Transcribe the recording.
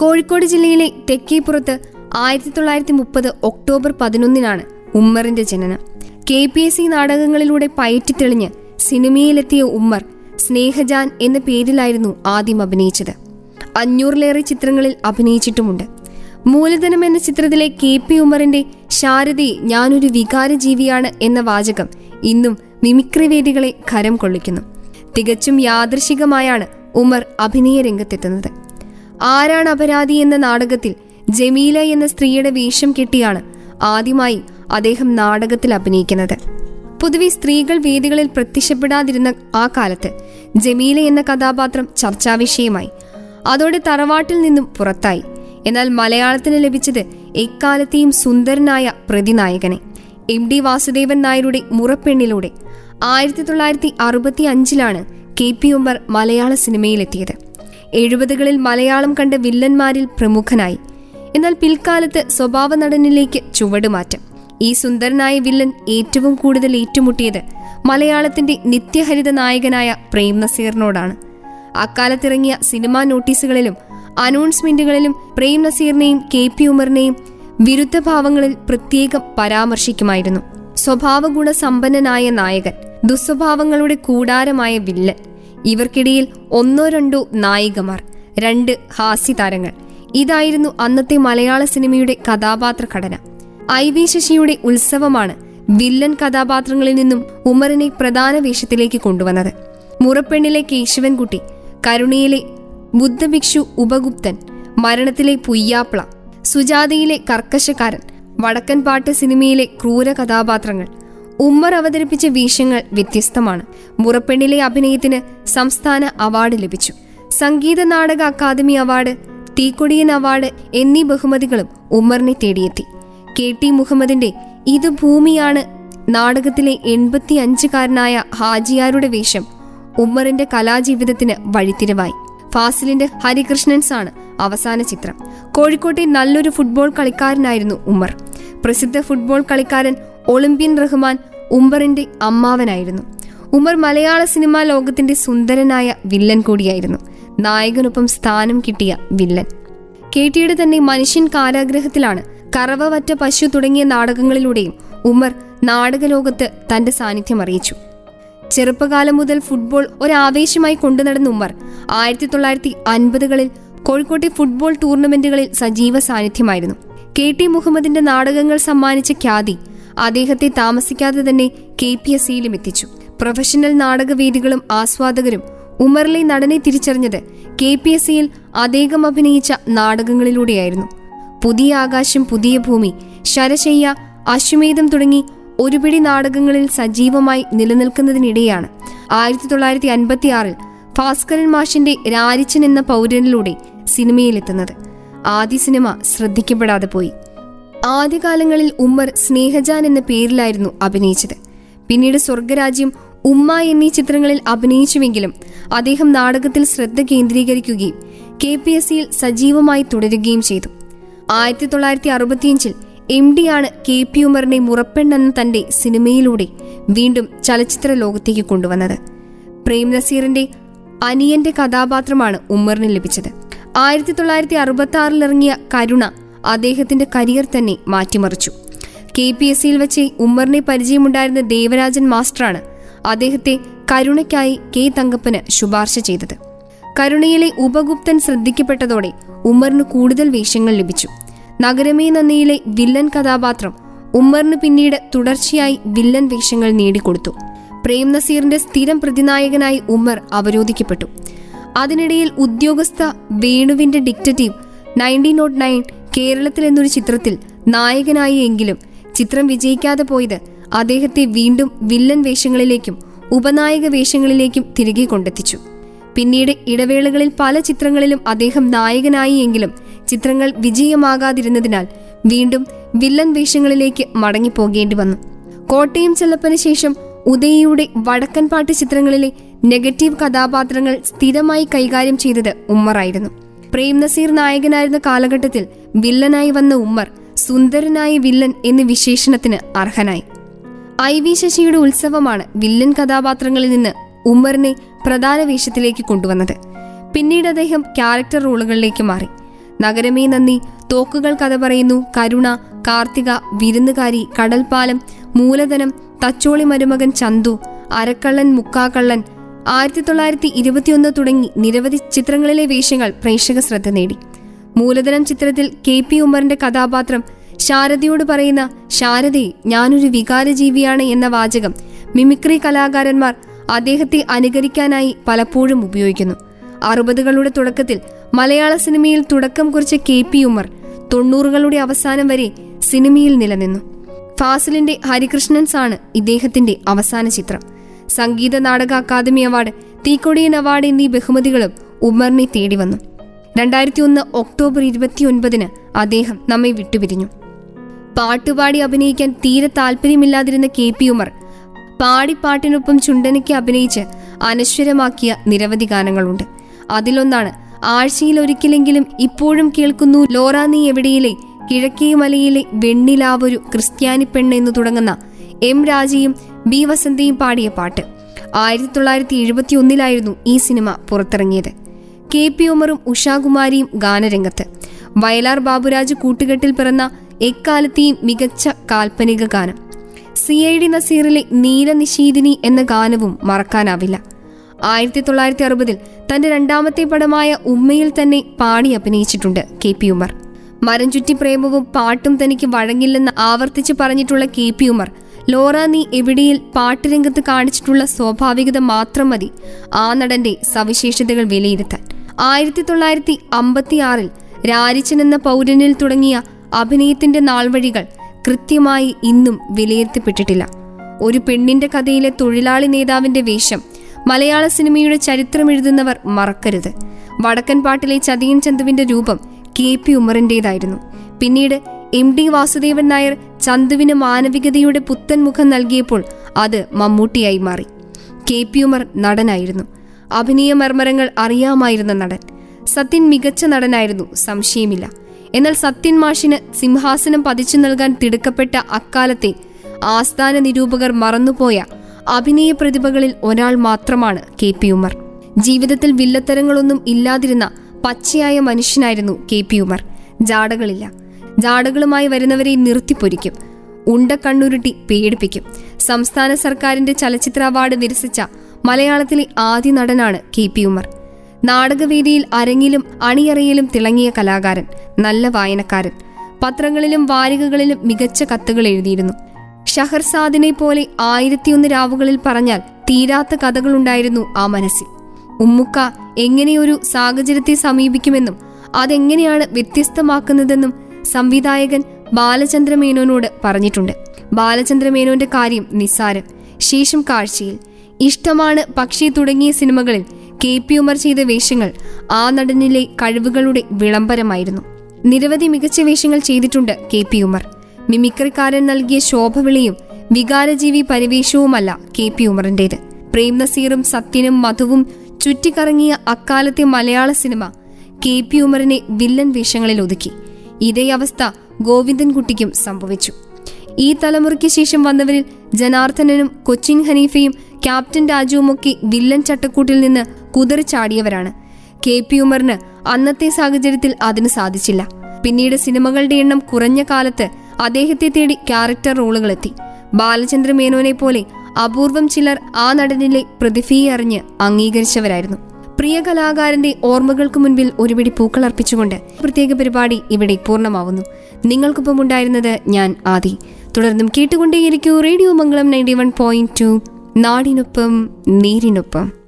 കോഴിക്കോട് ജില്ലയിലെ തെക്കേപ്പുറത്ത് ആയിരത്തി തൊള്ളായിരത്തി മുപ്പത് ഒക്ടോബർ പതിനൊന്നിനാണ് ഉമ്മറിന്റെ ജനനം. കെ പി എസ് സി നാടകങ്ങളിലൂടെ പയറ്റിത്തെളിഞ്ഞ് സിനിമയിലെത്തിയ ഉമ്മർ സ്നേഹജാൻ എന്ന പേരിലായിരുന്നു ആദ്യം അഭിനയിച്ചത്. അഞ്ഞൂറിലേറെ ചിത്രങ്ങളിൽ അഭിനയിച്ചിട്ടുമുണ്ട്. മൂലധനം എന്ന ചിത്രത്തിലെ കെ പി ഉമ്മറിന്റെ ശാരദയെ ഞാനൊരു വികാരജീവിയാണ് എന്ന വാചകം ഇന്നും മിമിക്രി വേദികളെ കരം കൊള്ളിക്കുന്നു. തികച്ചും യാദൃശികമായാണ് ഉമർ അഭിനയ രംഗത്തെത്തുന്നത് ആരാണ് അപരാധി എന്ന നാടകത്തിൽ ജമീല എന്ന സ്ത്രീയുടെ വേഷം കെട്ടിയാണ് ആദ്യമായി അദ്ദേഹം നാടകത്തിൽ അഭിനയിക്കുന്നത്. പൊതുവെ സ്ത്രീകൾ വേദികളിൽ പ്രത്യക്ഷപ്പെടാതിരുന്ന ആ കാലത്ത് ജമീല എന്ന കഥാപാത്രം ചർച്ചാവിഷയമായി അതോടെ തറവാട്ടിൽ നിന്നും പുറത്തായി. എന്നാൽ മലയാളത്തിന് ലഭിച്ചത് എക്കാലത്തെയും സുന്ദരനായ പ്രതിനായകനെ. എം ഡി വാസുദേവൻ നായരുടെ മുറപ്പെണ്ണിലൂടെ ആയിരത്തി തൊള്ളായിരത്തി അറുപത്തി അഞ്ചിലാണ് കെ പി ഉമ്മർ മലയാള സിനിമയിലെത്തിയത്. എഴുപതുകളിൽ മലയാളം കണ്ട വില്ലന്മാരിൽ പ്രമുഖനായി. എന്നാൽ പിൽക്കാലത്ത് സ്വഭാവ നടനിലേക്ക് ചുവടുമാറ്റം. ഈ സുന്ദരനായ വില്ലൻ ഏറ്റവും കൂടുതൽ ഏറ്റുമുട്ടിയത് മലയാളത്തിന്റെ നിത്യഹരിത നായകനായ പ്രേം നസീറിനോടാണ് അക്കാലത്തിറങ്ങിയ സിനിമാ നോട്ടീസുകളിലും അനൗൺസ്മെന്റുകളിലും പ്രേം നസീറിനെയും കെ പി ഉമറിനെയും വിരുദ്ധ ഭാവങ്ങളിൽ പ്രത്യേകം പരാമർശിക്കുമായിരുന്നു. സ്വഭാവഗുണ സമ്പന്നനായ നായകൻ ദുസ്വഭാവങ്ങളുടെ കൂടാരമായ വില്ലൻ. ഇവർക്കിടയിൽ ഒന്നോ രണ്ടോ നായികമാർ രണ്ട് ഹാസ്യ താരങ്ങൾ. ഇതായിരുന്നു അന്നത്തെ മലയാള സിനിമയുടെ കഥാപാത്ര ഘടന ഐ വി ശശിയുടെ ഉത്സവമാണ് വില്ലൻ കഥാപാത്രങ്ങളിൽ നിന്നും ഉമറിനെ പ്രധാന വേഷത്തിലേക്ക് കൊണ്ടുവന്നത്. മുറപ്പെണ്ണിലെ കേശവൻകുട്ടി കരുണയിലെ ബുദ്ധഭിക്ഷു ഉപഗുപ്തൻ മരണത്തിലെ പുയ്യാപ്ല സുജാതയിലെ കർക്കശക്കാരൻ വടക്കൻ പാട്ട് സിനിമയിലെ ക്രൂര കഥാപാത്രങ്ങൾ ഉമ്മർ അവതരിപ്പിച്ച വേഷങ്ങൾ വ്യത്യസ്തമാണ്. മുറപ്പെണ്ണിലെ അഭിനയത്തിന് സംസ്ഥാന അവാർഡ് ലഭിച്ചു. Sangeetha Nataka academy award Thikkodiyan award എന്നീ ബഹുമതികളും ഉമ്മറിനെ തേടിയെത്തി. കെ ടി മുഹമ്മദിന്റെ ഇത് ഭൂമിയാണ് നാടകത്തിലെ എൺപത്തി അഞ്ചുകാരനായ ഹാജിയാരുടെ വേഷം ഉമ്മറിന്റെ കലാജീവിതത്തിന് വഴിത്തിരിവായി. ഫാസിലിന്റെ ഹരികൃഷ്ണൻസ് ആണ് അവസാന ചിത്രം. കോഴിക്കോട്ടെ നല്ലൊരു ഫുട്ബോൾ കളിക്കാരനായിരുന്നു ഉമ്മർ. പ്രസിദ്ധ ഫുട്ബോൾ കളിക്കാരൻ ഒളിമ്പ്യൻ റഹ്മാൻ ഉമ്മറിന്റെ അമ്മാവനായിരുന്നു. ഉമർ മലയാള സിനിമാ ലോകത്തിന്റെ സുന്ദരനായ വില്ലൻ കൂടിയായിരുന്നു. നായകനൊപ്പം സ്ഥാനം കിട്ടിയ വില്ലൻ. കെ ടിയുടെ തന്നെ മനുഷ്യൻ കാരാഗ്രഹത്തിലാണ് കറവവറ്റ പശു തുടങ്ങിയ നാടകങ്ങളിലൂടെയും ഉമർ നാടകലോകത്ത് തന്റെ സാന്നിധ്യം അറിയിച്ചു. ചെറുപ്പകാലം മുതൽ ഫുട്ബോൾ ഒരാവേശമായി കൊണ്ടുനടന്ന ഉമർ ആയിരത്തി തൊള്ളായിരത്തി അൻപതുകളിൽ കോഴിക്കോട്ടെ ഫുട്ബോൾ ടൂർണമെന്റുകളിൽ സജീവ സാന്നിധ്യമായിരുന്നു. കെ ടി മുഹമ്മദിന്റെ നാടകങ്ങൾ സമ്മാനിച്ച ഖ്യാതി അദ്ദേഹത്തെ താമസിക്കാതെ തന്നെ കെ പി എസ് സിയിലും എത്തിച്ചു. പ്രൊഫഷണൽ നാടകവേദികളും ആസ്വാദകരും ഉമറിലെ നടനെ തിരിച്ചറിഞ്ഞത് കെ പി എസ് സിയിൽ അദ്ദേഹം അഭിനയിച്ച നാടകങ്ങളിലൂടെയായിരുന്നു. പുതിയ ആകാശം പുതിയ ഭൂമി ശരശയ്യ അശ്വമേധം തുടങ്ങി ഒരുപിടി നാടകങ്ങളിൽ സജീവമായി നിലനിൽക്കുന്നതിനിടെയാണ് ആയിരത്തി തൊള്ളായിരത്തി അൻപത്തി ആറിൽ ഭാസ്കരൻ മാഷിന്റെ രാരിച്ചൻ എന്ന പൗരനിലൂടെ സിനിമയിലെത്തുന്നത്. ആദ്യ സിനിമ ശ്രദ്ധിക്കപ്പെടാതെ പോയി. ആദ്യകാലങ്ങളിൽ ഉമ്മർ സ്നേഹജാൻ എന്ന പേരിലായിരുന്നു അഭിനയിച്ചത്. പിന്നീട് സ്വർഗരാജ്യം ഉമ്മ എന്നീ ചിത്രങ്ങളിൽ അഭിനയിച്ചുവെങ്കിലും അദ്ദേഹം നാടകത്തിൽ ശ്രദ്ധ കേന്ദ്രീകരിക്കുകയും കെ പി എസ് സിയിൽ സജീവമായി തുടരുകയും ചെയ്തു. ആയിരത്തി തൊള്ളായിരത്തി അറുപത്തിയഞ്ചിൽ എം ഡിയാണ് കെ പി ഉമറിനെ മുറപ്പെണ്ണെന്ന തന്റെ സിനിമയിലൂടെ വീണ്ടും ചലച്ചിത്ര ലോകത്തേക്ക് കൊണ്ടുവന്നത്. പ്രേം നസീറിന്റെ അനിയന്റെ കഥാപാത്രമാണ് ഉമ്മറിന് ലഭിച്ചത്. ആയിരത്തി തൊള്ളായിരത്തി അറുപത്തി ആറിൽ ഇറങ്ങിയ കരുണ അദ്ദേഹത്തിന്റെ കരിയർ തന്നെ മാറ്റിമറിച്ചു. കെ പി എസ് സിയിൽ വെച്ച് ഉമ്മറിനെ പരിചയമുണ്ടായിരുന്ന ദേവരാജൻ മാസ്റ്ററാണ് അദ്ദേഹത്തെ കരുണയ്ക്കായി കെ തങ്കപ്പന് ശുപാർശ ചെയ്തത്. കരുണയിലെ ഉപഗുപ്തൻ ശ്രദ്ധിക്കപ്പെട്ടതോടെ ഉമ്മറിന് കൂടുതൽ വേഷങ്ങൾ ലഭിച്ചു. നഗരമേ നന്ദിയിലെ വില്ലൻ കഥാപാത്രം ഉമ്മറിന് പിന്നീട് തുടർച്ചയായി വില്ലൻ വേഷങ്ങൾ നേടിക്കൊടുത്തു. പ്രേം നസീറിന്റെ സ്ഥിരം പ്രതിനായകനായി ഉമ്മർ അവരോധിക്കപ്പെട്ടു. അതിനിടയിൽ ഉദ്യോഗസ്ഥ വേണുവിന്റെ ഡിക്റ്ററ്റീവ് നയന്റീൻ നോട്ട് നയൻ കേരളത്തിൽ എന്നൊരു ചിത്രത്തിൽ നായകനായി എങ്കിലും ചിത്രം വിജയിക്കാതെ പോയത് അദ്ദേഹത്തെ വീണ്ടും വില്ലൻ വേഷങ്ങളിലേക്കും ഉപനായക വേഷങ്ങളിലേക്കും തിരികെ കൊണ്ടെത്തിച്ചു. പിന്നീട് ഇടവേളകളിൽ പല ചിത്രങ്ങളിലും അദ്ദേഹം നായകനായി എങ്കിലും ചിത്രങ്ങൾ വിജയമാകാതിരുന്നതിനാൽ വീണ്ടും വില്ലൻ വേഷങ്ങളിലേക്ക് മടങ്ങിപ്പോകേണ്ടി വന്നു. കോട്ടയം ചെല്ലപ്പന് ശേഷം ഉദയയുടെ വടക്കൻ പാട്ട് ചിത്രങ്ങളിലെ നെഗറ്റീവ് കഥാപാത്രങ്ങൾ സ്ഥിരമായി കൈകാര്യം ചെയ്തത് ഉമ്മറായിരുന്നു. പ്രേം നസീർ നായകനായിരുന്ന കാലഘട്ടത്തിൽ വില്ലനായി വന്ന ഉമ്മർ സുന്ദരനായ വില്ലൻ എന്ന വിശേഷണത്തിന് അർഹനായി. ഐ വി ശശിയുടെ ഉത്സവമാണ് വില്ലൻ കഥാപാത്രങ്ങളിൽ നിന്ന് ഉമ്മറിനെ പ്രധാന വേഷത്തിലേക്ക് കൊണ്ടുവന്നത്. പിന്നീട് അദ്ദേഹം ക്യാരക്ടർ റോളുകളിലേക്ക് മാറി. നഗരമേ നന്ദി തോക്കുകൾ കഥ പറയുന്നു കരുണ കാർത്തിക വിരുന്നുകാരി കടൽപാലം മൂലധനം തച്ചോളി മരുമകൻ ചന്തു അരക്കള്ളൻ മുക്കാക്കള്ളൻ ആയിരത്തി തൊള്ളായിരത്തി ഇരുപത്തിയൊന്ന് തുടങ്ങി നിരവധി ചിത്രങ്ങളിലെ വേഷങ്ങൾ പ്രേക്ഷക ശ്രദ്ധ നേടി. മൂലധനം ചിത്രത്തിൽ കെ പി ഉമ്മറിന്റെ കഥാപാത്രം ശാരദയോട് പറയുന്ന ശാരദയെ ഞാനൊരു വികാരജീവിയാണ് എന്ന വാചകം മിമിക്രി കലാകാരന്മാർ അദ്ദേഹത്തെ അനുകരിക്കാനായി പലപ്പോഴും ഉപയോഗിക്കുന്നു. അറുപതുകളുടെ തുടക്കത്തിൽ മലയാള സിനിമയിൽ തുടക്കം കുറിച്ച കെ പി ഉമ്മർ തൊണ്ണൂറുകളുടെ അവസാനം വരെ സിനിമയിൽ നിലനിന്നു. ഫാസിലിന്റെ ഹരികൃഷ്ണൻസ് ആണ് ഇദ്ദേഹത്തിന്റെ അവസാന ചിത്രം. Sangeetha Nataka academy award Thikkodiyan award എന്നീ ബഹുമതികളും ഉമ്മറിനെ തേടി വന്നു. രണ്ടായിരത്തി ഒന്ന് ഒക്ടോബർ ഇരുപത്തിയൊൻപതിന് അദ്ദേഹം നമ്മെ വിട്ടുപിരിഞ്ഞു. പാട്ടുപാടി അഭിനയിക്കാൻ തീരെ താല്പര്യമില്ലാതിരുന്ന കെ പി ഉമർ പാടിപ്പാട്ടിനൊപ്പം ചുണ്ടനയ്ക്ക് അഭിനയിച്ച് അനശ്വരമാക്കിയ നിരവധി ഗാനങ്ങളുണ്ട്. അതിലൊന്നാണ് ആഴ്ചയിൽ ഒരിക്കലെങ്കിലും ഇപ്പോഴും കേൾക്കുന്നു ലോറ നീ എവിടെയിലെ കിഴക്കേ മലയിലെ വെണ്ണിലാവൊരു ക്രിസ്ത്യാനി പെണ്ണ് എന്ന് തുടങ്ങുന്ന എം രാജയും ബി വസന്തയും പാടിയ പാട്ട്. ആയിരത്തി തൊള്ളായിരത്തി എഴുപത്തി ഒന്നിലായിരുന്നു ഈ സിനിമ പുറത്തിറങ്ങിയത്. കെ പി ഉമറും ഉഷാകുമാരിയും ഗാനരംഗത്ത്. വയലാർ ബാബുരാജ് കൂട്ടുകെട്ടിൽ പിറന്ന എക്കാലത്തെയും മികച്ച കാൽപ്പനിക ഗാനം. സി ഐ ഡി നസീറിലെ നീലനിഷീദിനി എന്ന ഗാനവും മറക്കാനാവില്ല. ആയിരത്തി തൊള്ളായിരത്തി അറുപതിൽ തന്റെ രണ്ടാമത്തെ പടമായ ഉമ്മയിൽ തന്നെ പാടി അഭിനയിച്ചിട്ടുണ്ട് കെ പി ഉമർ. മരം ചുറ്റി പ്രേമവും പാട്ടും തനിക്ക് വഴങ്ങില്ലെന്ന് ആവർത്തിച്ച് പറഞ്ഞിട്ടുള്ള കെ പി ഉമർ ലോറ നീ എവിടെയിൽ പാട്ടുരംഗത്ത് കാണിച്ചിട്ടുള്ള സ്വാഭാവികത മാത്രം മതി. ആ നടന്റെ സവിശേഷതകൾ വിലയിരുത്താൻ. ആയിരത്തി തൊള്ളായിരത്തി അമ്പത്തിയാറിൽ രാരിച്ചൻ എന്ന പൗരനിൽ തുടങ്ങിയ അഭിനയത്തിന്റെ നാൾവഴികൾ കൃത്യമായി ഇന്നും വിലയിരുത്തപ്പെട്ടിട്ടില്ല. ഒരു പെണ്ണിന്റെ കഥയിലെ തൊഴിലാളി നേതാവിന്റെ വേഷം മലയാള സിനിമയുടെ ചരിത്രം എഴുതുന്നവർ മറക്കരുത്. വടക്കൻ പാട്ടിലെ ചതിയൻ ചന്തുവിന്റെ രൂപം കെ പി ഉമറിന്റേതായിരുന്നു. പിന്നീട് എം ഡി വാസുദേവൻ നായർ ചന്തുവിന് മാനവികതയുടെ പുത്തൻ മുഖം നൽകിയപ്പോൾ അത് മമ്മൂട്ടിയായി മാറി. കെ പി ഉമർ നടനായിരുന്നു. അഭിനയ മർമ്മരങ്ങൾ അറിയാമായിരുന്ന നടൻ. സത്യൻ മികച്ച നടനായിരുന്നു സംശയമില്ല. എന്നാൽ സത്യൻ മാഷിന് സിംഹാസനം പതിച്ചു നൽകാൻ തിടുക്കപ്പെട്ട അക്കാലത്തെ ആസ്ഥാന നിരൂപകർ മറന്നുപോയ അഭിനയ പ്രതിഭകളിൽ ഒരാൾ മാത്രമാണ് കെ പി ഉമർ. ജീവിതത്തിൽ വില്ലത്തരങ്ങളൊന്നും ഇല്ലാതിരുന്ന പച്ചയായ മനുഷ്യനായിരുന്നു കെ പി ഉമർ. ജാടകളില്ല. ജാടകളുമായി വരുന്നവരെ നിർത്തിപ്പൊരിക്കും. ഉണ്ട കണ്ണുരുട്ടി പേടിപ്പിക്കും സംസ്ഥാന സർക്കാരിന്റെ ചലച്ചിത്ര അവാർഡ് നിരസിച്ച മലയാളത്തിലെ ആദ്യ നടനാണ് കെ പി ഉമർ. നാടകവേദിയിൽ അരങ്ങിലും അണിയറയിലും തിളങ്ങിയ കലാകാരൻ നല്ല വായനക്കാരൻ. പത്രങ്ങളിലും വാരികകളിലും മികച്ച കത്തുകൾ എഴുതിയിരുന്നു. ഷഹർസാദിനെ പോലെ ആയിരത്തിയൊന്ന് രാവുകളിൽ പറഞ്ഞാൽ തീരാത്ത കഥകളുണ്ടായിരുന്നു ആ മനസ്സിൽ. ഉമ്മുക്ക എങ്ങനെയൊരു സാഹചര്യത്തെ സമീപിക്കുമെന്നും അതെങ്ങനെയാണ് വ്യത്യസ്തമാക്കുന്നതെന്നും സംവിധായകൻ ബാലചന്ദ്ര മേനോനോട് പറഞ്ഞിട്ടുണ്ട്. ബാലചന്ദ്ര മേനോന്റെ കാര്യം നിസ്സാരം. ശേഷം കാഴ്ചയിൽ. ഇഷ്ടമാണ് പക്ഷി തുടങ്ങിയ സിനിമകളിൽ കെ. പി. ഉമർ ചെയ്ത വേഷങ്ങൾ ആ നടനിലെ കഴിവുകളുടെ വിളംബരമായിരുന്നു. നിരവധി മികച്ച വേഷങ്ങൾ ചെയ്തിട്ടുണ്ട് കെ. പി. ഉമർ. മിമിക്രിക്കാരൻ നൽകിയ ശോഭവിളിയും വികാരജീവി പരിവേഷവുമല്ല കെ. പി. ഉമറിന്റേത്. പ്രേം നസീറും സത്യനും മധുവും ചുറ്റിക്കറങ്ങിയ അക്കാലത്തെ മലയാള സിനിമ കെ. പി. ഉമറിനെ വില്ലൻ വേഷങ്ങളിൽ ഒതുക്കി. ഇതേ അവസ്ഥ ഗോവിന്ദൻകുട്ടിക്കും സംഭവിച്ചു. ഈ തലമുറയ്ക്ക് ശേഷം വന്നവരിൽ ജനാർദ്ദനനും കൊച്ചിൻ ഹനീഫയും ക്യാപ്റ്റൻ രാജുവുമൊക്കെ വില്ലൻ ചട്ടക്കൂട്ടിൽ നിന്ന് കുതിറിച്ചാടിയവരാണ് കെ പി ഉമറിന് അന്നത്തെ സാഹചര്യത്തിൽ അതിന് സാധിച്ചില്ല. പിന്നീട് സിനിമകളുടെ എണ്ണം കുറഞ്ഞ കാലത്ത് അദ്ദേഹത്തെ തേടി ക്യാരക്ടർ റോളുകളെത്തി. ബാലചന്ദ്ര മേനോനെ പോലെ അപൂർവം ചിലർ ആ നടനിലെ പ്രതിഭയെ അറിഞ്ഞ് അംഗീകരിച്ചവരായിരുന്നു. പ്രിയ കലാകാരന്റെ ഓർമ്മകൾക്ക് മുൻപിൽ ഒരുപിടി പൂക്കൾ അർപ്പിച്ചുകൊണ്ട് പ്രത്യേക പരിപാടി ഇവിടെ പൂർണമാവുന്നു. നിങ്ങൾക്കൊപ്പം ഉണ്ടായിരുന്നത് ഞാൻ ആദി. തുടർന്നും കേട്ടുകൊണ്ടേയിരിക്കൂ radio Mangalam ninety one point two. നാടിനൊപ്പം നീരിനൊപ്പം.